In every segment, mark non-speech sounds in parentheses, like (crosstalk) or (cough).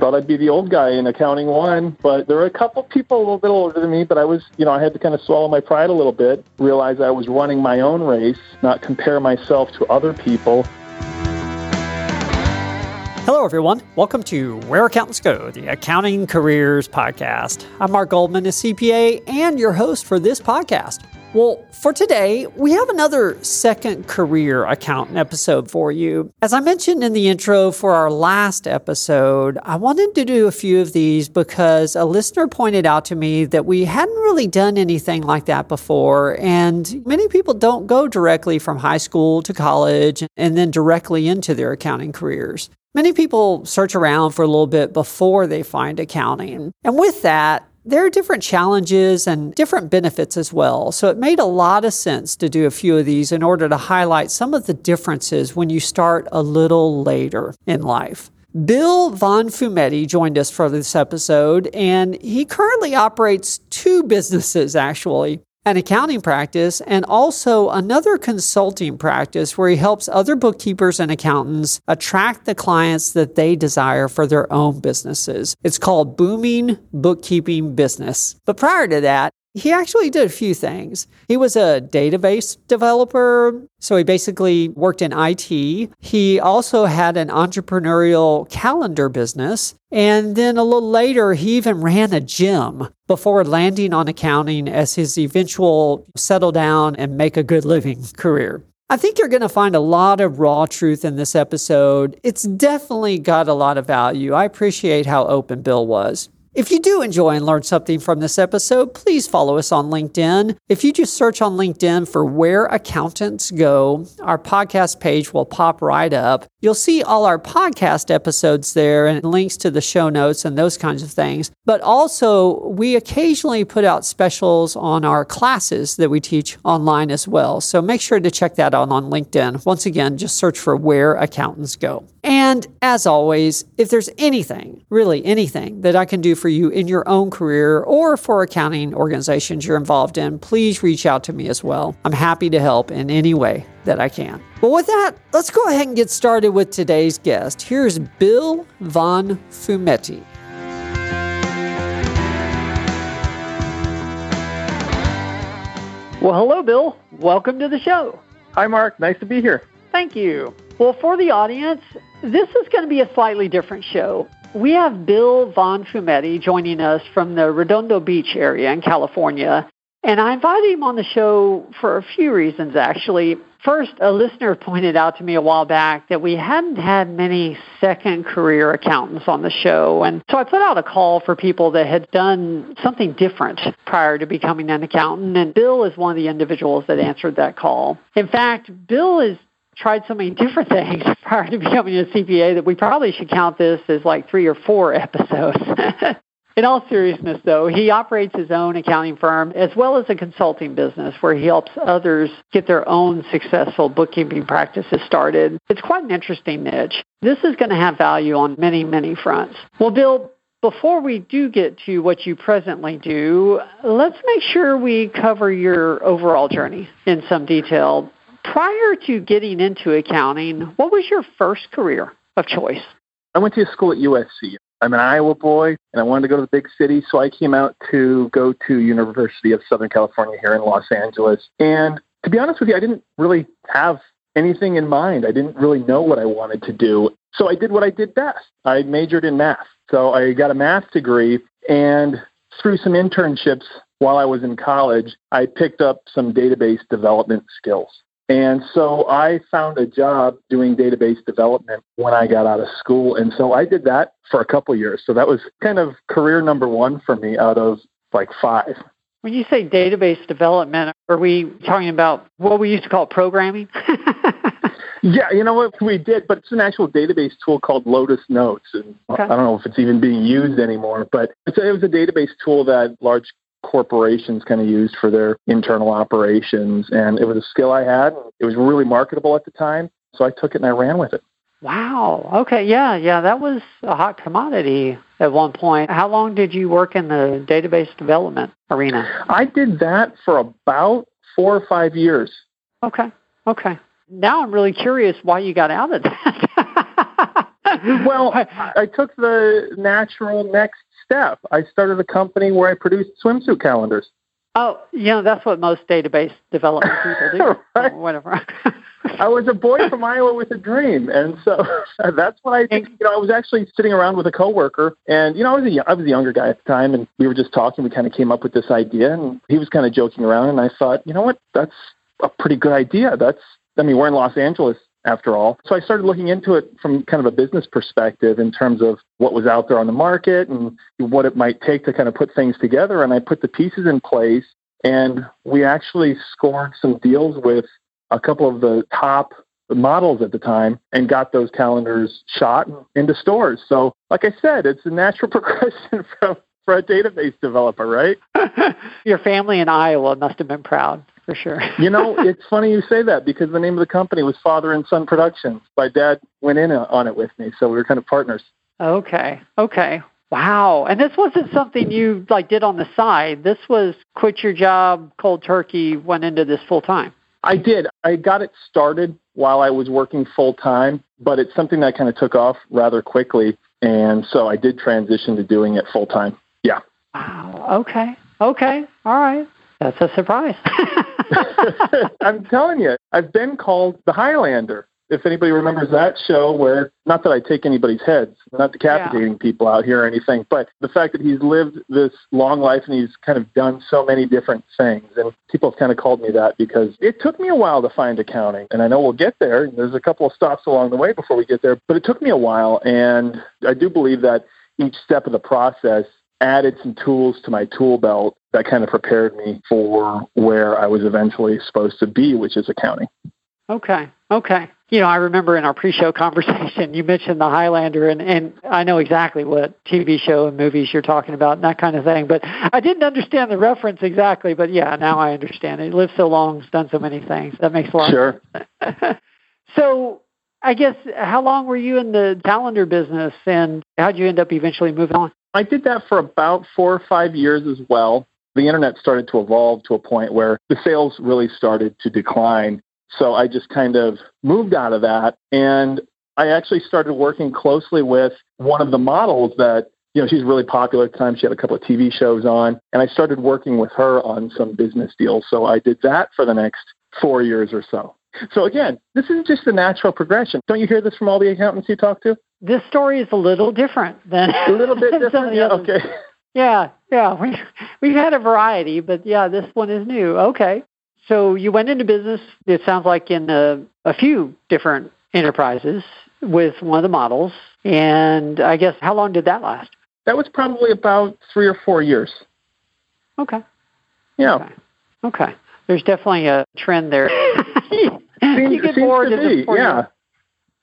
thought I'd be the old guy in accounting one, but there were a couple people a little bit older than me, but I was, you know, I had to kind of swallow my pride a little bit, realize I was running my own race, not compare myself to other people. Hello, everyone. Welcome to Where Accountants Go, the Accounting Careers Podcast. I'm Mark Goldman, a CPA, and your host for this podcast. Well, for today, we have another second career accountant episode for you. As I mentioned in the intro for our last episode, I wanted to do a few of these because a listener pointed out to me that we hadn't really done anything like that before. And many people don't go directly from high school to college and then directly into their accounting careers. Many people search around for a little bit before they find accounting. And with that, there are different challenges and different benefits as well. So it made a lot of sense to do a few of these in order to highlight some of the differences when you start a little later in life. Bill Von Fumetti joined us for this episode, and he currently operates two businesses actually an accounting practice and also another consulting practice where he helps other bookkeepers and accountants attract the clients that they desire for their own businesses. It's called Booming Bookkeeping Business. But prior to that, he actually did a few things. He was a database developer, so he basically worked in IT. He also had an entrepreneurial calendar business. And then a little later, he even ran a gym before landing on accounting as his eventual settle down and make a good living career. I think you're going to find a lot of raw truth in this episode. It's definitely got a lot of value. I appreciate how open Bill was. If you do enjoy and learn something from this episode, please follow us on LinkedIn. If you just search on LinkedIn for Where Accountants Go, our podcast page will pop right up. You'll see all our podcast episodes there and links to the show notes and those kinds of things. But also, we occasionally put out specials on our classes that we teach online as well. So make sure to check that out on LinkedIn. Once again, just search for Where Accountants Go. And as always, if there's anything, really anything that I can do for you in your own career or for accounting organizations you're involved in, please reach out to me as well. I'm happy to help in any way that I can. But with that, let's go ahead and get started with today's guest. Here's Bill Von Fumetti. Well, hello, Bill. Welcome to the show. Hi, Mark. Nice to be here. Thank you. Well, for the audience, this is going to be a slightly different show. We have Bill Von Fumetti joining us from the Redondo Beach area in California. And I invited him on the show for a few reasons, actually. First, a listener pointed out to me a while back that we hadn't had many second career accountants on the show. And so I put out a call for people that had done something different prior to becoming an accountant. And Bill is one of the individuals that answered that call. In fact, Bill has tried so many different things (laughs) prior to becoming a CPA that we probably should count this as like three or four (laughs) episodes. (laughs) In all seriousness, though, he operates his own accounting firm as well as a consulting business where he helps others get their own successful bookkeeping practices started. It's quite an interesting niche. This is going to have value on many, many fronts. Well, Bill, before we do get to what you presently do, let's make sure we cover your overall journey in some detail. Prior to getting into accounting, what was your first career of choice? I went to school at USC. I'm an Iowa boy, and I wanted to go to the big city, so I came out to go to University of Southern California here in Los Angeles. And to be honest with you, I didn't really have anything in mind. I didn't really know what I wanted to do. So I did what I did best. I majored in math. So I got a math degree, and through some internships while I was in college, I picked up some database development skills. And so I found a job doing database development when I got out of school. And so I did that for a couple years. So that was kind of career number one for me out of like five. When you say database development, are we talking about what we used to call programming? (laughs) yeah, you know what we did, but it's an actual database tool called Lotus Notes. And okay. I don't know if it's even being used anymore, but it was a database tool that large corporations kind of used for their internal operations. And it was a skill I had. It was really marketable at the time. So I took it and I ran with it. Wow. Okay. Yeah. Yeah. That was a hot commodity at one point. How long did you work in the database development arena? I did that for about four or five years. Okay. Okay. Now I'm really curious why you got out of (laughs) that. Well, I, I took the natural next step. I started a company where I produced swimsuit calendars. Oh, you know, that's what most database development people do. (laughs) right? Oh, whatever. I was a boy from Iowa with a dream, and so (laughs) that's what I think. You know, I was actually sitting around with a coworker, and you know, I was a I was a younger guy at the time, and we were just talking. We kind of came up with this idea, and he was kind of joking around, and I thought, you know what, that's a pretty good idea. That's I mean, we're in Los Angeles after all. So I started looking into it from kind of a business perspective in terms of what was out there on the market and what it might take to kind of put things together. And I put the pieces in place and we actually scored some deals with a couple of the top models at the time and got those calendars shot into stores. So like I said, it's a natural (laughs) progression from for a database developer, right? (laughs) Your family in Iowa must have been proud for sure. (laughs) you know, it's funny you say that because the name of the company was Father and Son Productions. My dad went in on it with me, so we were kind of partners. Okay. Okay. Wow. And this wasn't something you like did on the side. This was quit your job, cold turkey, went into this full time. I did. I got it started while I was working full time, but it's something that kind of took off rather quickly. And so I did transition to doing it full time. Yeah. Wow. Okay. Okay. All right. That's a surprise. (laughs) (laughs) I'm telling you, I've been called the Highlander. If anybody remembers that show, where not that I take anybody's heads, not decapitating yeah. people out here or anything, but the fact that he's lived this long life and he's kind of done so many different things. And people have kind of called me that because it took me a while to find accounting. And I know we'll get there. There's a couple of stops along the way before we get there, but it took me a while. And I do believe that each step of the process added some tools to my tool belt that kind of prepared me for where I was eventually supposed to be, which is accounting. Okay. Okay. You know, I remember in our pre-show (laughs) conversation, you mentioned the Highlander, and, and I know exactly what TV show and movies you're talking about and that kind of thing. But I didn't understand the reference exactly. But yeah, now I understand. It lived so long, he's done so many things. That makes a lot sure. of sense. (laughs) so I guess, how long were you in the calendar business, and how'd you end up eventually moving on? I did that for about four or five years as well. The internet started to evolve to a point where the sales really started to decline. So I just kind of moved out of that. And I actually started working closely with one of the models that, you know, she's really popular at the time. She had a couple of TV shows on. And I started working with her on some business deals. So I did that for the next four years or so. So again, this is just a natural progression. Don't you hear this from all the accountants you talk to? This story is a little different than a little bit (laughs) different. yeah, okay. Yeah, yeah. We we've had a variety, but yeah, this one is new. Okay. So you went into business. It sounds like in a, a few different enterprises with one of the models, and I guess how long did that last? That was probably about three or four years. Okay. Yeah. Okay. okay. There's definitely a trend there. (laughs) you get bored in the four yeah.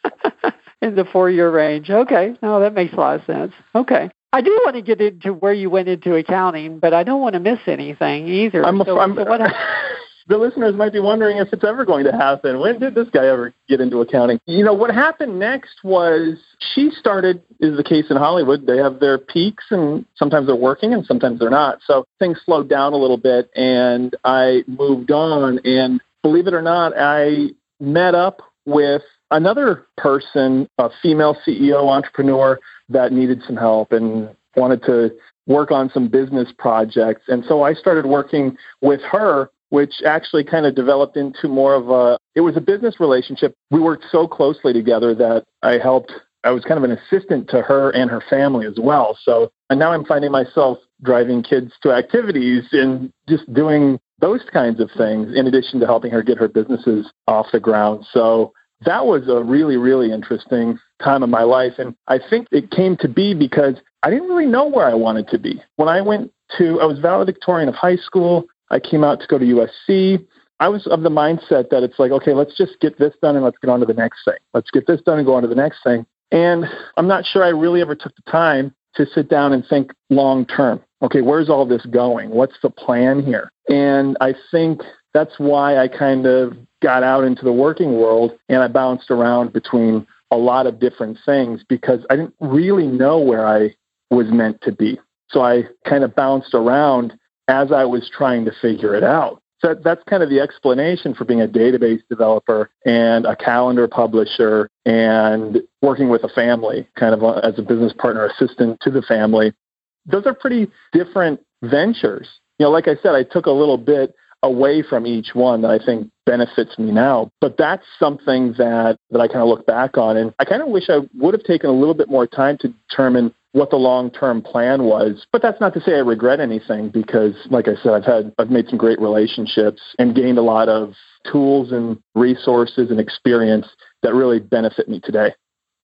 (laughs) in the four year range. Okay, no, that makes a lot of sense. Okay. I do want to get into where you went into accounting, but I don't want to miss anything either. I'm, so, I'm, so what (laughs) the listeners might be wondering if it's ever going to happen. When did this guy ever get into accounting? You know, what happened next was she started, is the case in Hollywood. They have their peaks and sometimes they're working and sometimes they're not. So things slowed down a little bit and I moved on. And believe it or not, I met up with another person, a female CEO entrepreneur that needed some help and wanted to work on some business projects. And so I started working with her which actually kind of developed into more of a it was a business relationship. We worked so closely together that I helped I was kind of an assistant to her and her family as well. So and now I'm finding myself driving kids to activities and just doing those kinds of things in addition to helping her get her businesses off the ground. So that was a really, really interesting time of my life. And I think it came to be because I didn't really know where I wanted to be. When I went to, I was valedictorian of high school. I came out to go to USC. I was of the mindset that it's like, okay, let's just get this done and let's get on to the next thing. Let's get this done and go on to the next thing. And I'm not sure I really ever took the time to sit down and think long term. Okay, where's all this going? What's the plan here? And I think that's why I kind of got out into the working world and I bounced around between a lot of different things because I didn't really know where I was meant to be. So I kind of bounced around as I was trying to figure it out. So that's kind of the explanation for being a database developer and a calendar publisher and working with a family, kind of as a business partner assistant to the family. Those are pretty different ventures. You know, like I said, I took a little bit away from each one that I think benefits me now. But that's something that, that I kind of look back on. And I kind of wish I would have taken a little bit more time to determine what the long term plan was. But that's not to say I regret anything because, like I said, I've had I've made some great relationships and gained a lot of tools and resources and experience that really benefit me today.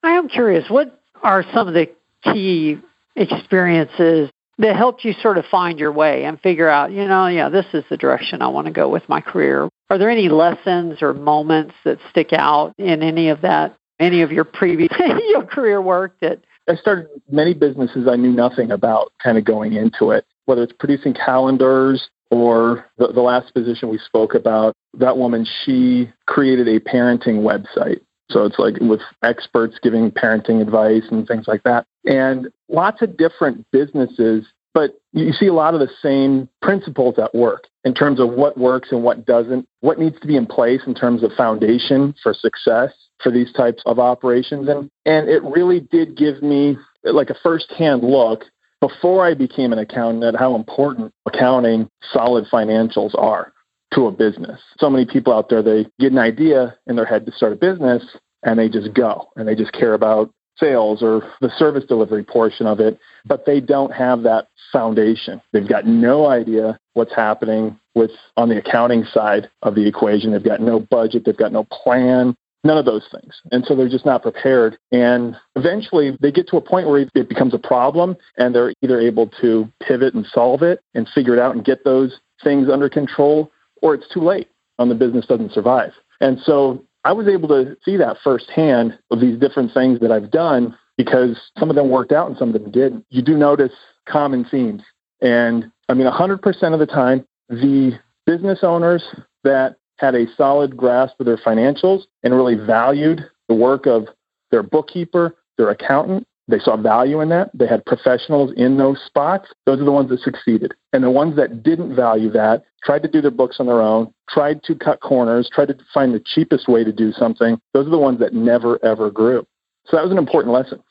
I am curious, what are some of the key experiences that helped you sort of find your way and figure out, you know, yeah, this is the direction I want to go with my career? Are there any lessons or moments that stick out in any of that, any of your previous (laughs) your career work that I started many businesses I knew nothing about kind of going into it, whether it's producing calendars or the, the last position we spoke about. That woman, she created a parenting website. So it's like with experts giving parenting advice and things like that. And lots of different businesses, but you see a lot of the same principles at work in terms of what works and what doesn't, what needs to be in place in terms of foundation for success for these types of operations. And, and it really did give me like a firsthand look before I became an accountant at how important accounting solid financials are to a business. So many people out there, they get an idea in their head to start a business and they just go and they just care about sales or the service delivery portion of it, but they don't have that foundation. They've got no idea what's happening with on the accounting side of the equation. They've got no budget, they've got no plan, None of those things. And so they're just not prepared. And eventually they get to a point where it becomes a problem and they're either able to pivot and solve it and figure it out and get those things under control, or it's too late and the business doesn't survive. And so I was able to see that firsthand of these different things that I've done because some of them worked out and some of them didn't. You do notice common themes. And I mean, 100% of the time, the business owners that had a solid grasp of their financials and really valued the work of their bookkeeper, their accountant. They saw value in that. They had professionals in those spots. Those are the ones that succeeded. And the ones that didn't value that tried to do their books on their own, tried to cut corners, tried to find the cheapest way to do something. Those are the ones that never, ever grew. So that was an important lesson.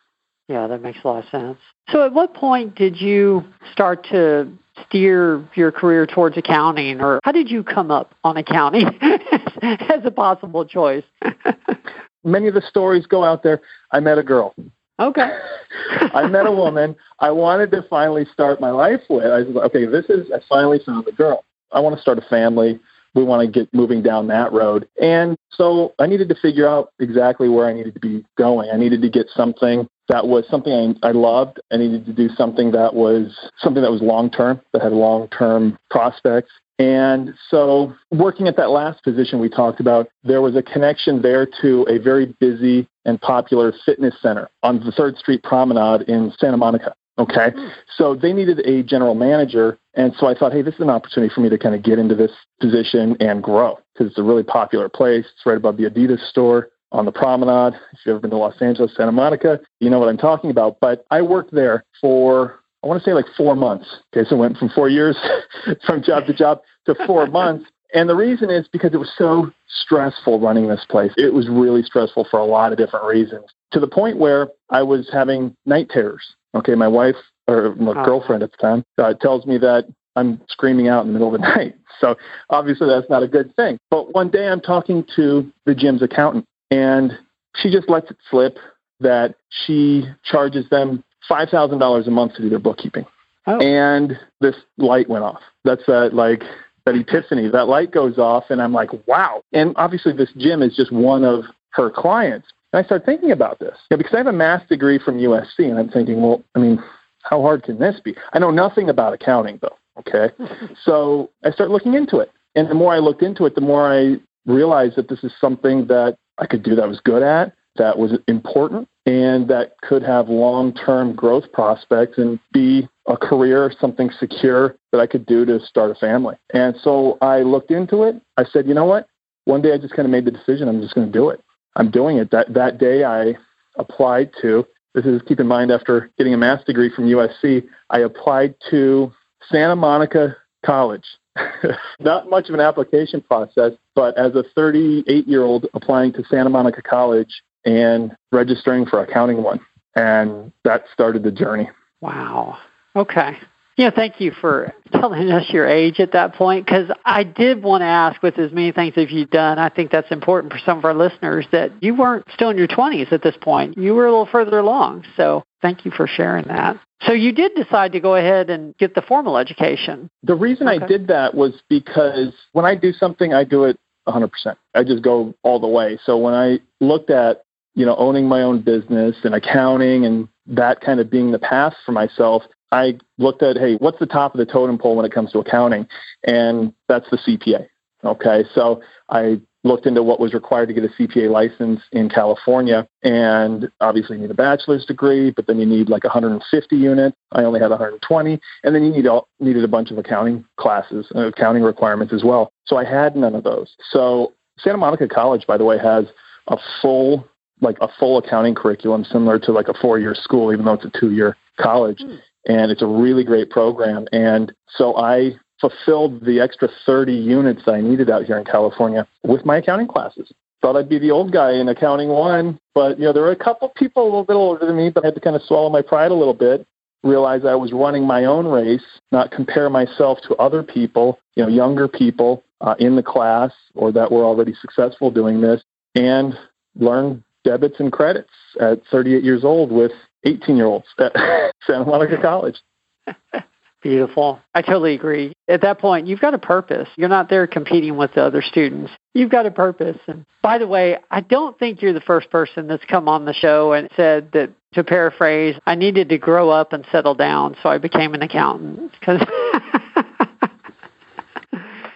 Yeah, that makes a lot of sense. So at what point did you start to steer your career towards accounting, or how did you come up on accounting (laughs) as a possible choice? (laughs) Many of the stories go out there. I met a girl. Okay. (laughs) I met a woman I wanted to finally start my life with. I was like, okay, this is, I finally found the girl. I want to start a family. We want to get moving down that road. And so I needed to figure out exactly where I needed to be going. I needed to get something that was something I, I loved. I needed to do something that was something that was long term, that had long term prospects. And so, working at that last position we talked about, there was a connection there to a very busy and popular fitness center on the 3rd Street Promenade in Santa Monica. Okay. Hmm. So they needed a general manager. And so I thought, hey, this is an opportunity for me to kind of get into this position and grow because it's a really popular place. It's right above the Adidas store on the promenade. If you've ever been to Los Angeles, Santa Monica, you know what I'm talking about. But I worked there for, I want to say like four months. Okay, so it went from four years (laughs) from job to job to four (laughs) months. And the reason is because it was so stressful running this place. It was really stressful for a lot of different reasons to the point where I was having night terrors. Okay, my wife or my oh. girlfriend at the time uh, tells me that I'm screaming out in the middle of the (laughs) night. So obviously that's not a good thing. But one day I'm talking to the gym's accountant and she just lets it slip that she charges them $5,000 a month to do their bookkeeping. Oh. And this light went off. That's that like that epiphany. That light goes off and I'm like, wow. And obviously this gym is just one of her clients. And I start thinking about this yeah, because I have a math degree from USC and I'm thinking, well, I mean, how hard can this be? I know nothing about accounting though. Okay. (laughs) so I start looking into it. And the more I looked into it, the more I realized that this is something that I could do that I was good at, that was important, and that could have long term growth prospects and be a career, something secure that I could do to start a family. And so I looked into it. I said, you know what? One day I just kind of made the decision I'm just going to do it. I'm doing it. That that day I applied to this is keep in mind after getting a master's degree from USC, I applied to Santa Monica College (laughs) not much of an application process, but as a 38 year old applying to Santa Monica College and registering for accounting one. And that started the journey. Wow. Okay. Yeah, thank you for telling us your age at that point because I did want to ask with as many things as you've done. I think that's important for some of our listeners that you weren't still in your 20s at this point. You were a little further along. So thank you for sharing that. So you did decide to go ahead and get the formal education. The reason okay. I did that was because when I do something, I do it 100%. I just go all the way. So when I looked at, you know, owning my own business and accounting and that kind of being the path for myself, I looked at, hey, what's the top of the totem pole when it comes to accounting? And that's the CPA. Okay. So I looked into what was required to get a CPA license in California. And obviously, you need a bachelor's degree, but then you need like 150 units. I only had 120. And then you need all, needed a bunch of accounting classes, uh, accounting requirements as well. So I had none of those. So Santa Monica College, by the way, has a full like a full accounting curriculum similar to like a four year school, even though it's a two year college. Mm. And it's a really great program. And so I fulfilled the extra 30 units I needed out here in California with my accounting classes. Thought I'd be the old guy in accounting one, but you know there were a couple people a little bit older than me, but I had to kind of swallow my pride a little bit. Realize I was running my own race, not compare myself to other people, you know, younger people uh, in the class or that were already successful doing this, and learn debits and credits at 38 years old with 18 year olds at (laughs) Santa Monica College. (laughs) Beautiful. I totally agree. At that point, you've got a purpose. You're not there competing with the other students. You've got a purpose. And by the way, I don't think you're the first person that's come on the show and said that, to paraphrase, I needed to grow up and settle down, so I became an accountant. Because (laughs)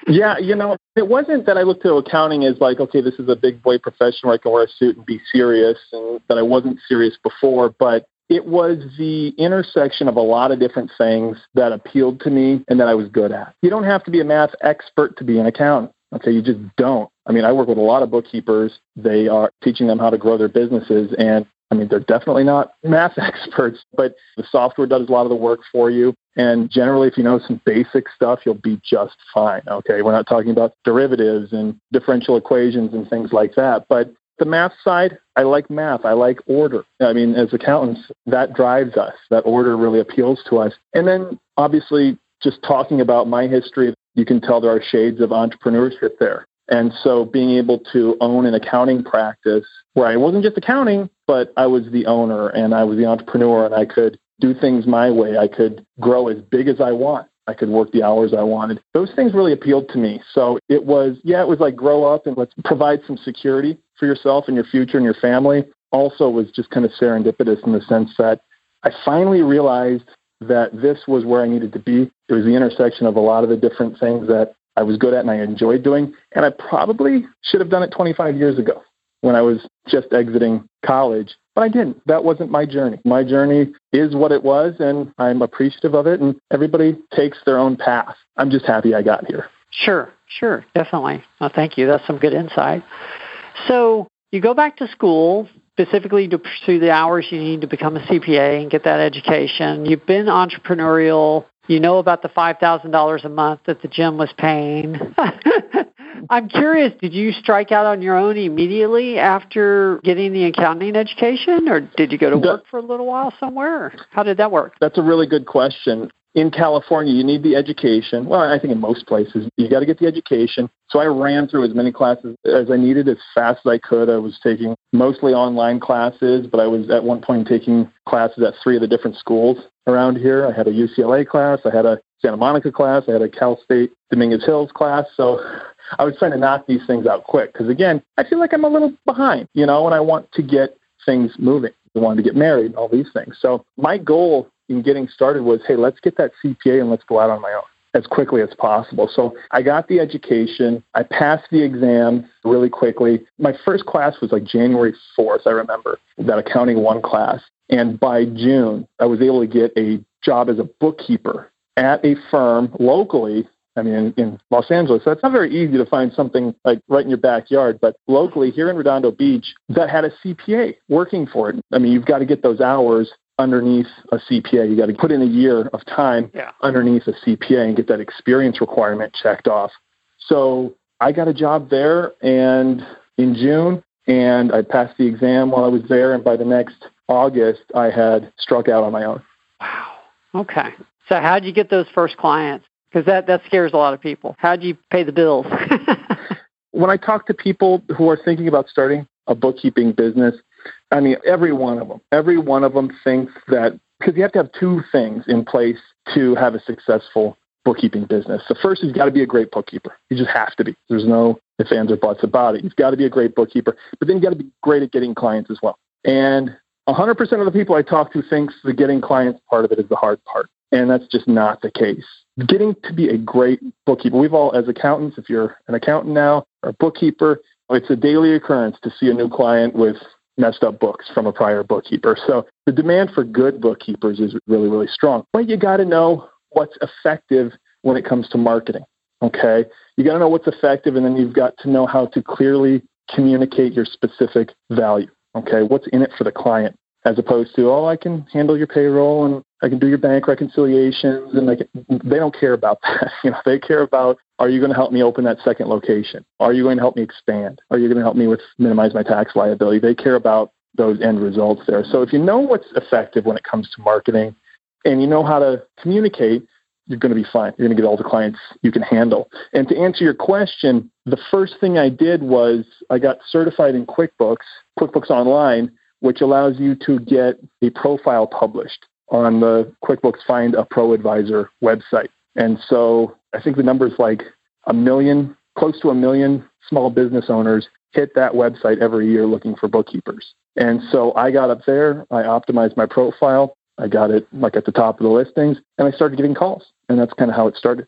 yeah, you know, it wasn't that I looked at accounting as like, okay, this is a big boy profession where I can wear a suit and be serious, and that I wasn't serious before. But it was the intersection of a lot of different things that appealed to me and that I was good at. You don't have to be a math expert to be an accountant. Okay, you just don't. I mean, I work with a lot of bookkeepers. They are teaching them how to grow their businesses. And I mean, they're definitely not (laughs) math experts, but the software does a lot of the work for you. And generally, if you know some basic stuff, you'll be just fine. Okay, we're not talking about derivatives and differential equations and things like that. But the math side, I like math. I like order. I mean, as accountants, that drives us. That order really appeals to us. And then obviously, just talking about my history, you can tell there are shades of entrepreneurship there. And so being able to own an accounting practice where I wasn't just accounting, but I was the owner and I was the entrepreneur and I could do things my way. I could grow as big as I want. I could work the hours I wanted. Those things really appealed to me. So it was, yeah, it was like grow up and let's provide some security for yourself and your future and your family. Also, was just kind of serendipitous in the sense that I finally realized that this was where I needed to be. It was the intersection of a lot of the different things that I was good at and I enjoyed doing. And I probably should have done it 25 years ago when I was just exiting college, but I didn't. That wasn't my journey. My journey is what it was, and I'm appreciative of it, and everybody takes their own path. I'm just happy I got here. Sure, sure, definitely. Well, thank you. That's some good insight. So you go back to school specifically to pursue the hours you need to become a CPA and get that education. You've been entrepreneurial. You know about the $5,000 a month that the gym was paying. (laughs) I'm curious, did you strike out on your own immediately after getting the accounting education, or did you go to work for a little while somewhere? How did that work? That's a really good question in California, you need the education. Well, I think in most places, you got to get the education. So I ran through as many classes as I needed as fast as I could. I was taking mostly online classes, but I was at one point taking classes at three of the different schools around here. I had a UCLA class, I had a Santa Monica class, I had a Cal State Dominguez Hills class. So I was trying to knock these things out quick because, again, I feel like I'm a little behind, you know, and I want to get things moving. I wanted to get married, all these things. So my goal in getting started was, hey, let's get that CPA and let's go out on my own as quickly as possible. So I got the education. I passed the exam really quickly. My first class was like January 4th, I remember, that accounting one class. And by June, I was able to get a job as a bookkeeper at a firm locally. I mean, in, in Los Angeles, so it's not very easy to find something like right in your backyard, but locally here in Redondo Beach that had a CPA working for it. I mean, you've got to get those hours underneath a CPA. You got to put in a year of time Yeah. underneath a CPA and get that experience requirement checked off. So I got a job there and in June and I passed the exam while I was there and by the next August I had struck out on my own. Wow. Okay. So how'd you get those first clients? Because that, that scares a lot of people. How'd you pay the bills? (laughs) When I talk to people who are thinking about starting a bookkeeping business, I mean every one of them, every one of them thinks that because you have to have two things in place to have a successful bookkeeping business. The first is you've got to be a great bookkeeper. You just have to be. There's no ifs, ands, or buts about it. You've got to be a great bookkeeper, but then you've got to be great at getting clients as well. And 100% of the people I talk to thinks the getting clients part of it is the hard part. And that's just not the case. Getting to be a great bookkeeper, we've all, as accountants, if you're an accountant now or a bookkeeper, it's a daily occurrence to see a new client with messed up books from a prior bookkeeper. So the demand for good bookkeepers is really, really strong. But you got to know what's effective when it comes to marketing. Okay. You got to know what's effective, and then you've got to know how to clearly communicate your specific value. Okay. What's in it for the client as opposed to, oh, I can handle your payroll and I can do your bank reconciliations. And like, they don't care about (laughs) that. You know, they care about, are you going to help me open that second location? Are you going to help me expand? Are you going to help me with minimize my tax liability? They care about those end results there. So if you know what's effective when it comes to marketing and you know how to communicate, you're going to be fine. You're going to get all the clients you can handle. And to answer your question, the first thing I did was I got certified in QuickBooks, QuickBooks Online, which allows you to get the profile published on the QuickBooks Find a Pro Advisor website. And so I think the number is like a million, close to a million small business owners hit that website every year looking for bookkeepers. And so I got up there, I optimized my profile, I got it like at the top of the listings, and I started getting calls. And that's kind of how it started.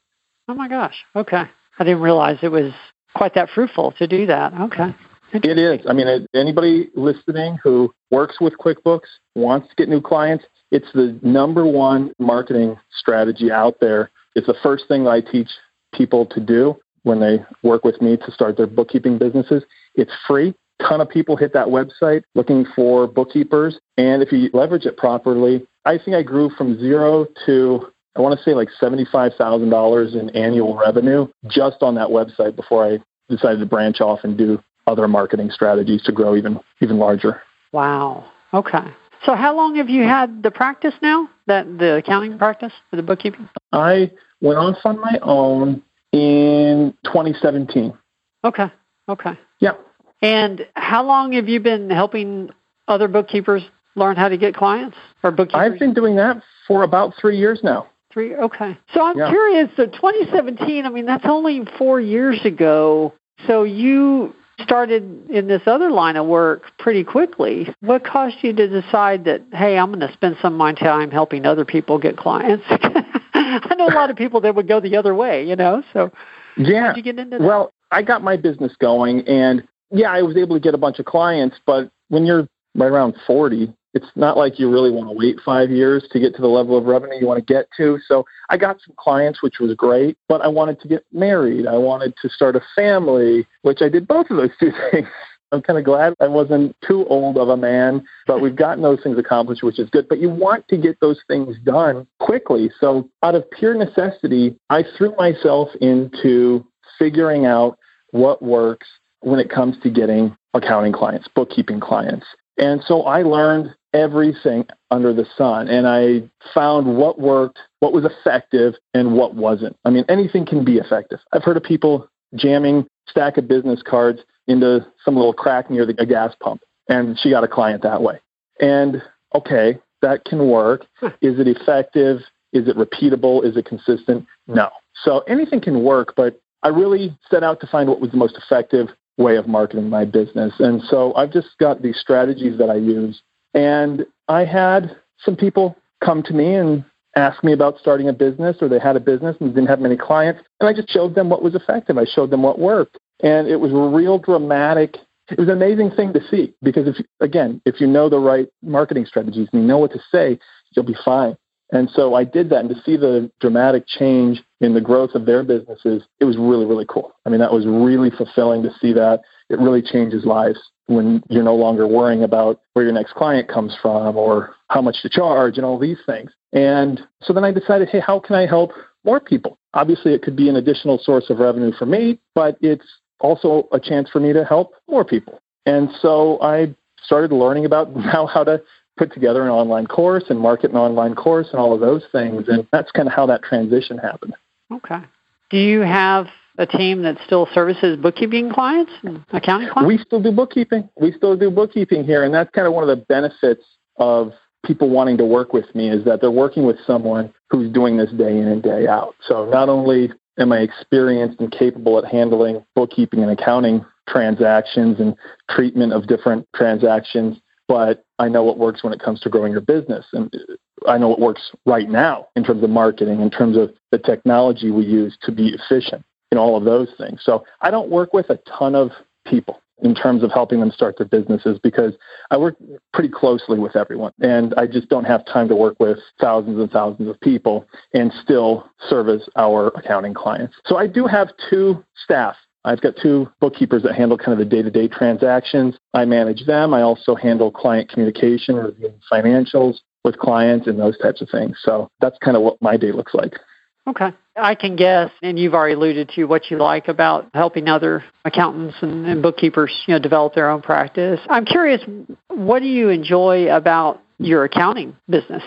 oh my gosh. Okay. I didn't realize it was quite that fruitful to do that. Okay. It is. I mean, anybody listening who works with QuickBooks wants to get new clients, it's the number one marketing strategy out there. It's the first thing I teach people to do when they work with me to start their bookkeeping businesses. It's free. Ton of people hit that website looking for bookkeepers. And if you leverage it properly, I think I grew from zero to I want to say like $75,000 in annual revenue just on that website before I decided to branch off and do other marketing strategies to grow even even larger. Wow. Okay. So how long have you had the practice now? That the accounting practice for the bookkeeping? I went off on my own in 2017. Okay. Okay. Yeah. And how long have you been helping other bookkeepers learn how to get clients or bookkeepers? I've been doing that for about three years now. Three. Okay. So I'm Yeah. curious. So 2017. I mean, that's only four years ago. So you started in this other line of work pretty quickly. What caused you to decide that, hey, I'm going to spend some of my time helping other people get clients? (laughs) I know a lot of people that would go the other way, you know. So Yeah. you get into that? Well, I got my business going, and yeah, I was able to get a bunch of clients. But when you're right around 40, it's not like you really want to wait five years to get to the level of revenue you want to get to. So I got some clients, which was great, but I wanted to get married. I wanted to start a family, which I did both of those two (laughs) things. I'm kind of glad I wasn't too old of a man, but we've gotten those things accomplished, which is good. But you want to get those things done quickly. So, out of pure necessity, I threw myself into figuring out what works when it comes to getting accounting clients, bookkeeping clients. And so I learned everything under the sun and I found what worked, what was effective, and what wasn't. I mean, anything can be effective. I've heard of people jamming stack of business cards into some little crack near the a gas pump, and she got a client that way. And okay, that can work. Is it effective? Is it repeatable? Is it consistent? No. So anything can work, but I really set out to find what was the most effective way of marketing my business. And so I've just got these strategies that I use. And I had some people come to me and ask me about starting a business or they had a business and didn't have many clients. And I just showed them what was effective. I showed them what worked. And it was a real dramatic, it was an amazing thing to see because if, again, if you know the right marketing strategies and you know what to say, you'll be fine. And so I did that and to see the dramatic change in the growth of their businesses, it was really, really cool. I mean, that was really fulfilling to see that. It really changes lives when you're no longer worrying about where your next client comes from or how much to charge and all these things. And so then I decided, hey, how can I help more people? Obviously, it could be an additional source of revenue for me, but it's also a chance for me to help more people. And so I started learning about (laughs) how, how to put together an online course and market an online course and all of those things. And that's kind of how that transition happened. Okay. Do you have a team that still services bookkeeping clients and accounting clients? We still do bookkeeping. We still do bookkeeping here. And that's kind of one of the benefits of people wanting to work with me is that they're working with someone who's doing this day in and day out. So not only am I experienced and capable at handling bookkeeping and accounting transactions and treatment of different transactions, but I know what works when it comes to growing your business. And I know what works right now in terms of marketing, in terms of the technology we use to be efficient in all of those things. So I don't work with a ton of people in terms of helping them start their businesses because I work pretty closely with everyone and I just don't have time to work with thousands and thousands of people and still service our accounting clients. So I do have two staff I've got two bookkeepers that handle kind of the day-to-day transactions. I manage them. I also handle client communication, reviewing financials with clients and those types of things. So that's kind of what my day looks like. Okay. I can guess, and you've already alluded to what you like about helping other accountants and, and bookkeepers, you know, develop their own practice. I'm curious, what do you enjoy about your accounting business?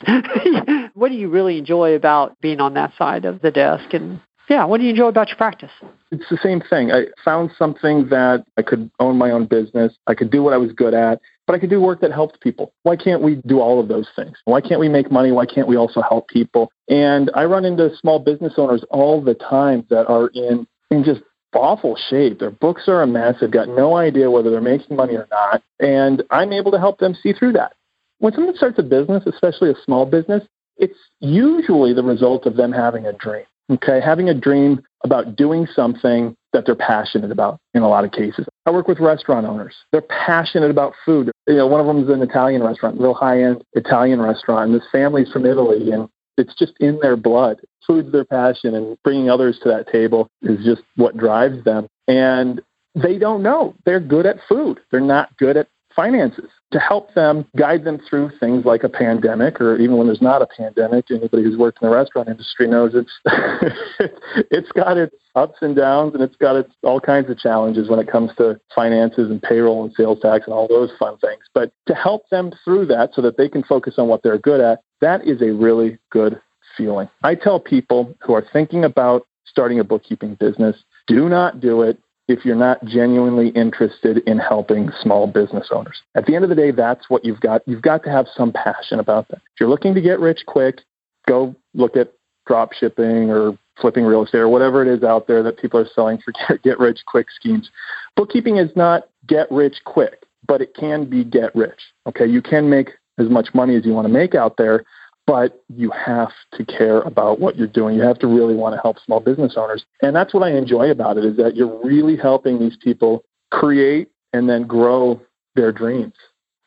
(laughs) what do you really enjoy about being on that side of the desk and yeah, what do you enjoy about your practice? It's the same thing. I found something that I could own my own business. I could do what I was good at, but I could do work that helped people. Why can't we do all of those things? Why can't we make money? Why can't we also help people? And I run into small business owners all the time that are in in just awful shape. Their books are a mess. They've got no idea whether they're making money or not. And I'm able to help them see through that. When someone starts a business, especially a small business, it's usually the result of them having a dream. Okay, having a dream about doing something that they're passionate about in a lot of cases. I work with restaurant owners. They're passionate about food. You know, one of them is an Italian restaurant, real high-end Italian restaurant. And this family's from Italy, and it's just in their blood. Food's their passion, and bringing others to that table is just what drives them. And they don't know. They're good at food. They're not good at finances to help them guide them through things like a pandemic or even when there's not a pandemic anybody who's worked in the restaurant industry knows it's (laughs) it's got its ups and downs and it's got its all kinds of challenges when it comes to finances and payroll and sales tax and all those fun things. But to help them through that so that they can focus on what they're good at that is a really good feeling. I tell people who are thinking about starting a bookkeeping business do not do it if you're not genuinely interested in helping small business owners. At the end of the day, that's what you've got. You've got to have some passion about that. If you're looking to get rich quick, go look at drop shipping or flipping real estate or whatever it is out there that people are selling for (laughs) get rich quick schemes. Bookkeeping is not get rich quick, but it can be get rich. Okay, you can make as much money as you want to make out there, but you have to care about what you're doing. You have to really want to help small business owners. And that's what I enjoy about it is that you're really helping these people create and then grow their dreams.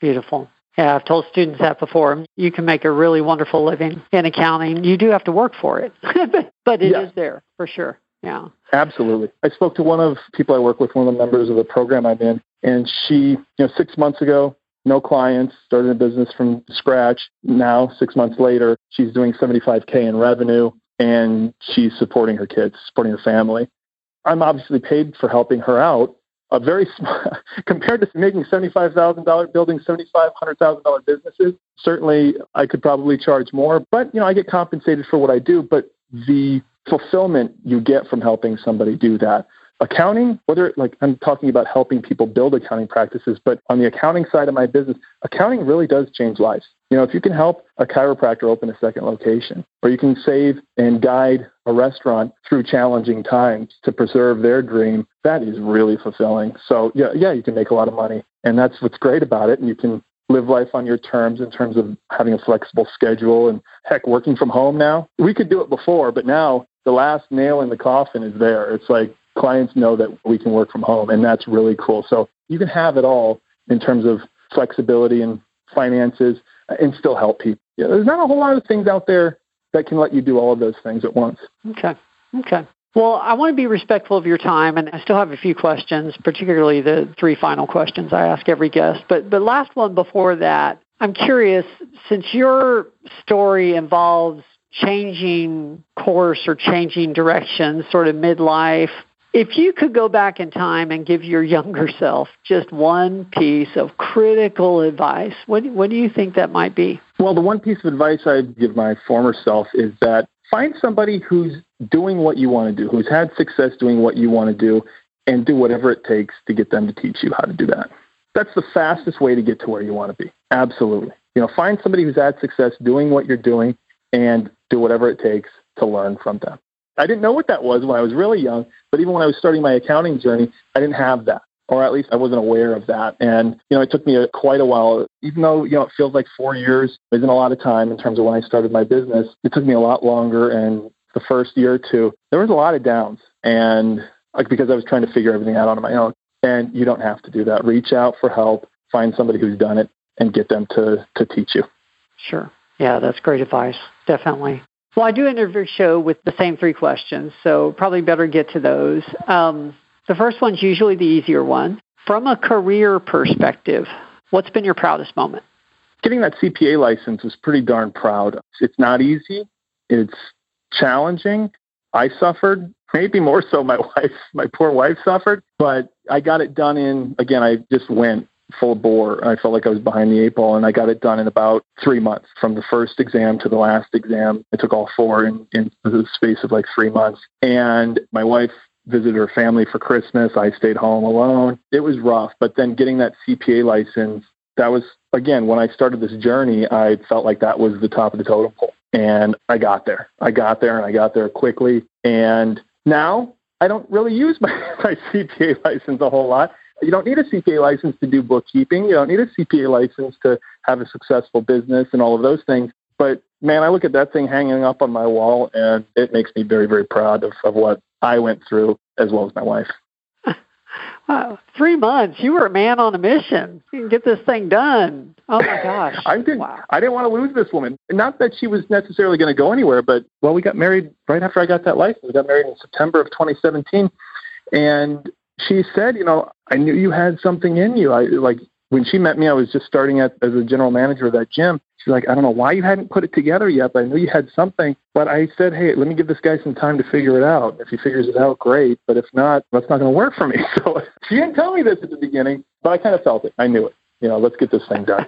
Beautiful. Yeah, I've told students that before. You can make a really wonderful living in accounting. You do have to work for it, (laughs) but it is there for sure. Yeah. Absolutely. I spoke to one of people I work with, one of the members of the program I'm in, and she, you know, six months ago, no clients, started a business from scratch. Now, six months later, she's doing 75K in revenue and she's supporting her kids, supporting her family. I'm obviously paid for helping her out. A very small, (laughs) compared to making $75,000, building $75,000, $100,000 businesses, certainly I could probably charge more, but you know, I get compensated for what I do, but the fulfillment you get from helping somebody do that accounting, whether like I'm talking about helping people build accounting practices, but on the accounting side of my business, accounting really does change lives. You know, if you can help a chiropractor open a second location, or you can save and guide a restaurant through challenging times to preserve their dream, that is really fulfilling. So yeah, yeah, you can make a lot of money. And that's what's great about it. And you can live life on your terms in terms of having a flexible schedule and heck working from home now. We could do it before, but now the last nail in the coffin is there. It's like clients know that we can work from home, and that's really cool. So you can have it all in terms of flexibility and finances and still help people. Yeah, there's not a whole lot of things out there that can let you do all of those things at once. Okay. Okay. Well, I want to be respectful of your time, and I still have a few questions, particularly the three final questions I ask every guest. But the last one before that, I'm curious, since your story involves changing course or changing direction, sort of midlife, if you could go back in time and give your younger self just one piece of critical advice, what, what do you think that might be? Well, the one piece of advice I'd give my former self is that find somebody who's doing what you want to do, who's had success doing what you want to do, and do whatever it takes to get them to teach you how to do that. That's the fastest way to get to where you want to be. Absolutely. You know, find somebody who's had success doing what you're doing and do whatever it takes to learn from them. I didn't know what that was when I was really young, but even when I was starting my accounting journey, I didn't have that, or at least I wasn't aware of that. And you know, it took me a, quite a while, even though you know it feels like four years isn't a lot of time in terms of when I started my business. It took me a lot longer, and the first year or two, there was a lot of downs, and like because I was trying to figure everything out on my own. And you don't have to do that. Reach out for help, find somebody who's done it, and get them to to teach you. Sure. Yeah, that's great advice. Definitely. Well, I do end show with the same three questions, so probably better get to those. Um, the first one's usually the easier one. From a career perspective, what's been your proudest moment? Getting that CPA license was pretty darn proud. It's not easy. It's challenging. I suffered, maybe more so my (laughs) wife, my poor wife suffered, but I got it done in, again, I just went full bore. I felt like I was behind the eight ball, and I got it done in about three months from the first exam to the last exam. I took all four in, in the space of like three months. And my wife visited her family for Christmas. I stayed home alone. It was rough, but then getting that CPA license, that was, again, when I started this journey, I felt like that was the top of the totem pole. And I got there. I got there and I got there quickly. And now I don't really use my, (laughs) my CPA license a whole lot you don't need a CPA license to do bookkeeping. You don't need a CPA license to have a successful business and all of those things. But man, I look at that thing hanging up on my wall and it makes me very, very proud of, of what I went through as well as my wife. (laughs) Wow, three months. You were a man on a mission. You can get this thing done. Oh my gosh! (laughs) I didn't. Wow. I didn't want to lose this woman. Not that she was necessarily going to go anywhere, but well, we got married right after I got that license. We got married in September of 2017, and she said, you know, I knew you had something in you. I like when she met me, I was just starting at, as a general manager of that gym. She's like, I don't know why you hadn't put it together yet, but I knew you had something. But I said, hey, let me give this guy some time to figure it out. If he figures it out, great. But if not, that's not going to work for me. (laughs) So she didn't tell me this at the beginning, but I kind of felt it. I knew it. You know, let's get this thing done.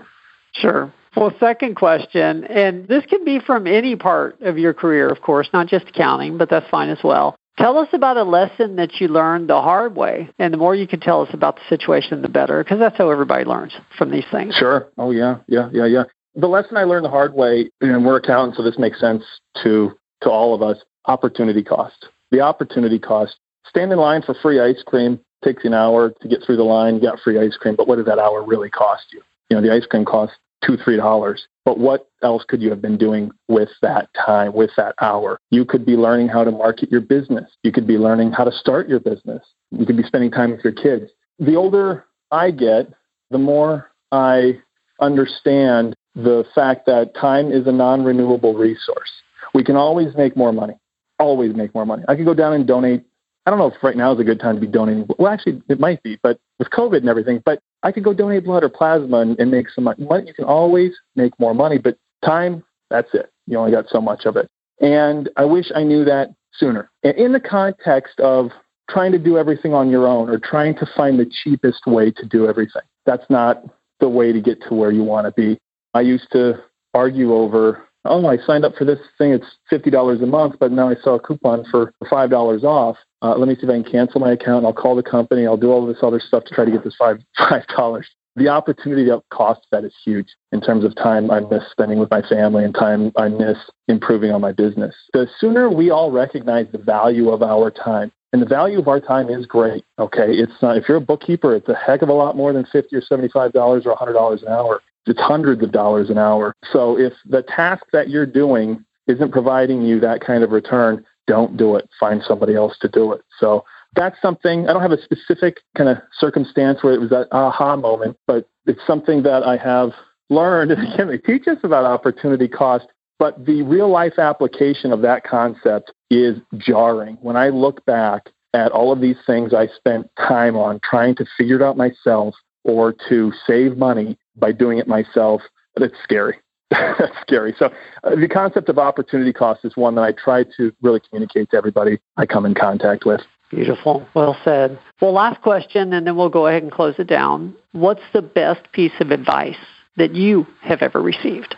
Sure. Well, second question, and this can be from any part of your career, of course, not just accounting, but that's fine as well. Tell us about a lesson that you learned the hard way. And the more you can tell us about the situation, the better, because that's how everybody learns from these things. Sure. Oh, yeah, yeah, yeah, yeah. The lesson I learned the hard way, and we're accountants, so this makes sense to, to all of us opportunity cost. The opportunity cost. Stand in line for free ice cream takes an hour to get through the line, you got free ice cream, but what did that hour really cost you? You know, the ice cream costs two, three dollars. But what else could you have been doing with that time, with that hour? You could be learning how to market your business. You could be learning how to start your business. You could be spending time with your kids. The older I get, the more I understand the fact that time is a non renewable resource. We can always make more money, always make more money. I could go down and donate I don't know if right now is a good time to be donating. Well, actually, it might be, but with COVID and everything, but I could go donate blood or plasma and, and make some money. You can always make more money, but time, that's it. You only got so much of it. And I wish I knew that sooner. And in the context of trying to do everything on your own or trying to find the cheapest way to do everything, that's not the way to get to where you want to be. I used to argue over oh, I signed up for this thing. It's fifty dollars a month, but now I saw a coupon for five dollars off. Uh, let me see if I can cancel my account. I'll call the company. I'll do all this other stuff to try to get this five (laughs) five dollars. The opportunity of cost that is huge in terms of time I miss spending with my family and time I miss improving on my business. The sooner we all recognize the value of our time, and the value of our time is great. Okay, it's not, if you're a bookkeeper, it's a heck of a lot more than fifty or seventy-five dollars or hundred dollars an hour it's hundreds of dollars an hour. So if the task that you're doing isn't providing you that kind of return, don't do it. Find somebody else to do it. So that's something I don't have a specific kind of circumstance where it was that aha moment, but it's something that I have learned. (laughs) And again, they teach us about opportunity cost But the real life application of that concept is jarring. When I look back at all of these things I spent time on trying to figure it out myself or to save money by doing it myself, but it's scary. (laughs) That's scary. So uh, the concept of opportunity cost is one that I try to really communicate to everybody I come in contact with. Beautiful. Well said. Well, last question, and then we'll go ahead and close it down. What's the best piece of advice that you have ever received?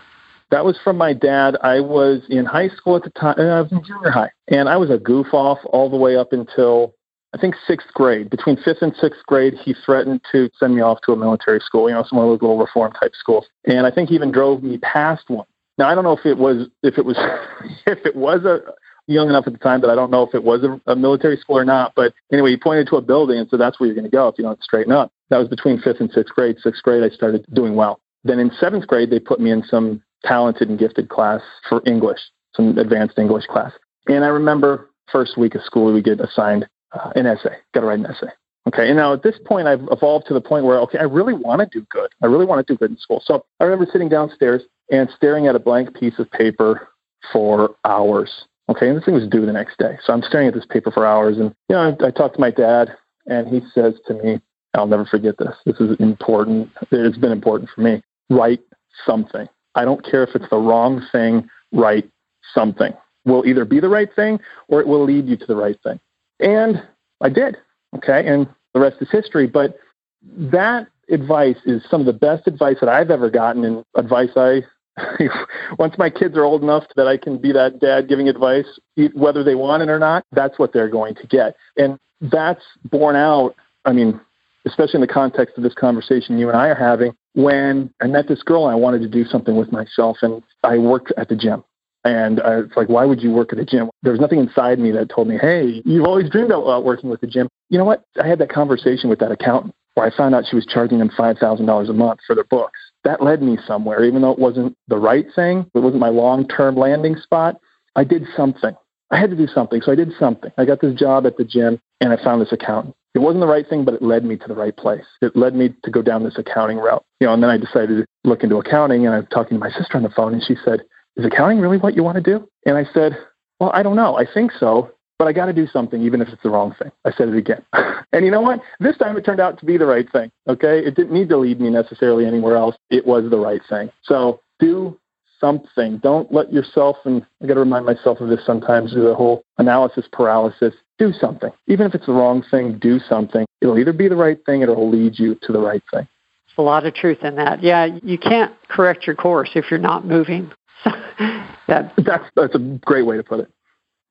That was from my dad. I was in high school at the time. Uh, I was in junior high, and I was a goof off all the way up until I think sixth grade. Between fifth and sixth grade, he threatened to send me off to a military school, you know, some of those little reform type schools. And I think he even drove me past one. Now I don't know if it was if it was (laughs) if it was a young enough at the time that I don't know if it was a, a military school or not. But anyway, he pointed to a building and said that's where you're going to go if you don't straighten up. That was between fifth and sixth grade. Sixth grade, I started doing well. Then in seventh grade, they put me in some talented and gifted class for English, some advanced English class. And I remember first week of school, we get assigned uh, an essay. Got to write an essay. Okay. And now at this point, I've evolved to the point where, okay, I really want to do good. I really want to do good in school. So I remember sitting downstairs and staring at a blank piece of paper for hours. Okay. And this thing was due the next day. So I'm staring at this paper for hours. And, you know, I, I talked to my dad, and he says to me, I'll never forget this. This is important. It's been important for me. Write something. I don't care if it's the wrong thing, write something. Will either be the right thing or it will lead you to the right thing. And I did. Okay. And the rest is history. But that advice is some of the best advice that I've ever gotten and advice I (laughs) once my kids are old enough that I can be that dad giving advice, whether they want it or not, that's what they're going to get. And that's borne out, I mean, especially in the context of this conversation you and I are having, when I met this girl and I wanted to do something with myself and I worked at the gym. And I, it's like, why would you work at a gym? There was nothing inside me that told me, hey, you've always dreamed about uh, working with the gym. You know what? I had that conversation with that accountant where I found out she was charging them $5,000 a month for their books. That led me somewhere, even though it wasn't the right thing, it wasn't my long term landing spot. I did something. I had to do something. So I did something. I got this job at the gym and I found this accountant. It wasn't the right thing, but it led me to the right place. It led me to go down this accounting route. You know, and then I decided to look into accounting and I was talking to my sister on the phone and she said, is accounting really what you want to do? And I said, well, I don't know. I think so, but I got to do something, even if it's the wrong thing. I said it again. (laughs) and you know what? This time it turned out to be the right thing. Okay. It didn't need to lead me necessarily anywhere else. It was the right thing. So do something. Don't let yourself, and I got to remind myself of this sometimes, the whole analysis paralysis. Do something. Even if it's the wrong thing, do something. It'll either be the right thing or it'll lead you to the right thing. A lot of truth in that. Yeah, you can't correct your course if you're not moving. That, that's that's a great way to put it.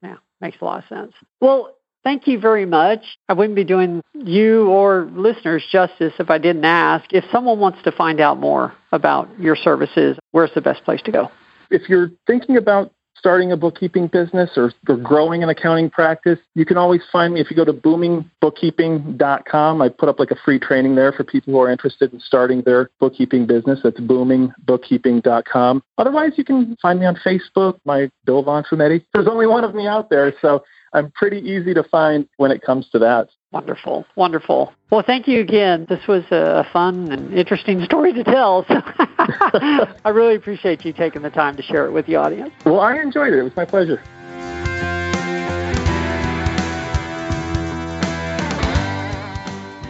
Yeah, makes a lot of sense. Well, thank you very much. I wouldn't be doing you or listeners justice if I didn't ask. If someone wants to find out more about your services, where's the best place to go? If you're thinking about starting a bookkeeping business or, or growing an accounting practice, you can always find me if you go to boomingbookkeeping.com. I put up like a free training there for people who are interested in starting their bookkeeping business. That's boomingbookkeeping.com. Otherwise, you can find me on Facebook, my Bill Von Fumetti. There's only one of me out there, so I'm pretty easy to find when it comes to that. Wonderful, wonderful. Well, thank you again. This was a fun and interesting story to tell. So (laughs) I really appreciate you taking the time to share it with the audience. Well, I enjoyed it. It was my pleasure.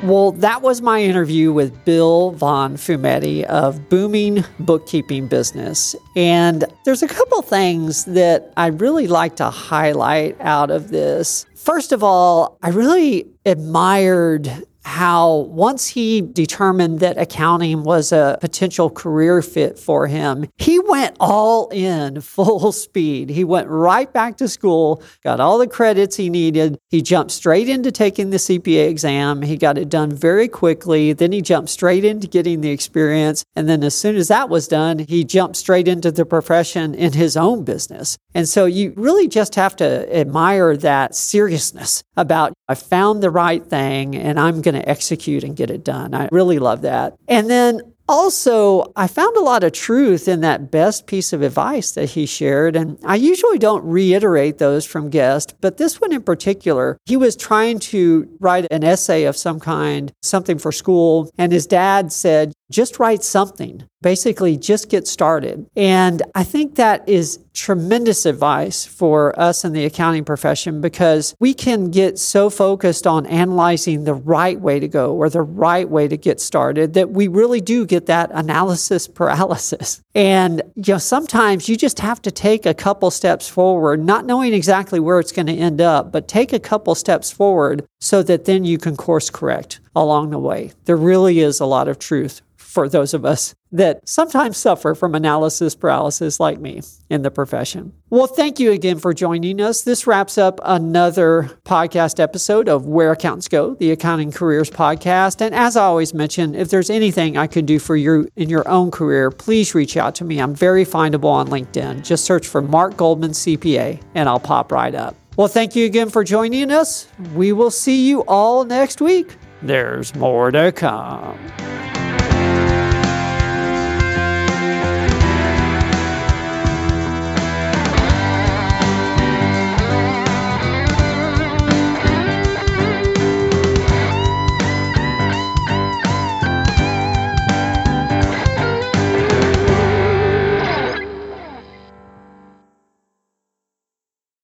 Well, that was my interview with Bill Von Fumetti of Booming Bookkeeping Business. And there's a couple things that I really like to highlight out of this. First of all, I really admired how once he determined that accounting was a potential career fit for him, he went all in full (laughs) speed. He went right back to school, got all the credits he needed. He jumped straight into taking the CPA exam. He got it done very quickly. Then he jumped straight into getting the experience. And then as soon as that was done, he jumped straight into the profession in his own business. And so you really just have to admire that seriousness about I found the right thing and I'm going to execute and get it done. I really love that. And then also, I found a lot of truth in that best piece of advice that he shared. And I usually don't reiterate those from guests, but this one in particular, he was trying to write an essay of some kind, something for school. And his dad said, just write something. Basically just get started. And I think that is tremendous advice for us in the accounting profession because we can get so focused on analyzing the right way to go or the right way to get started that we really do get that analysis (laughs) paralysis. And you know, sometimes you just have to take a couple steps forward, not knowing exactly where it's going to end up, but take a couple steps forward so that then you can course correct along the way. There really is a lot of truth for those of us that sometimes suffer from analysis paralysis like me in the profession. Well, thank you again for joining us. This wraps up another podcast episode of Where Accountants Go, the Accounting Careers Podcast. And as I always mention, if there's anything I can do for you in your own career, please reach out to me. I'm very findable on LinkedIn. Just search for Mark Goldman CPA and I'll pop right up. Well, thank you again for joining us. We will see you all next week. There's more to come.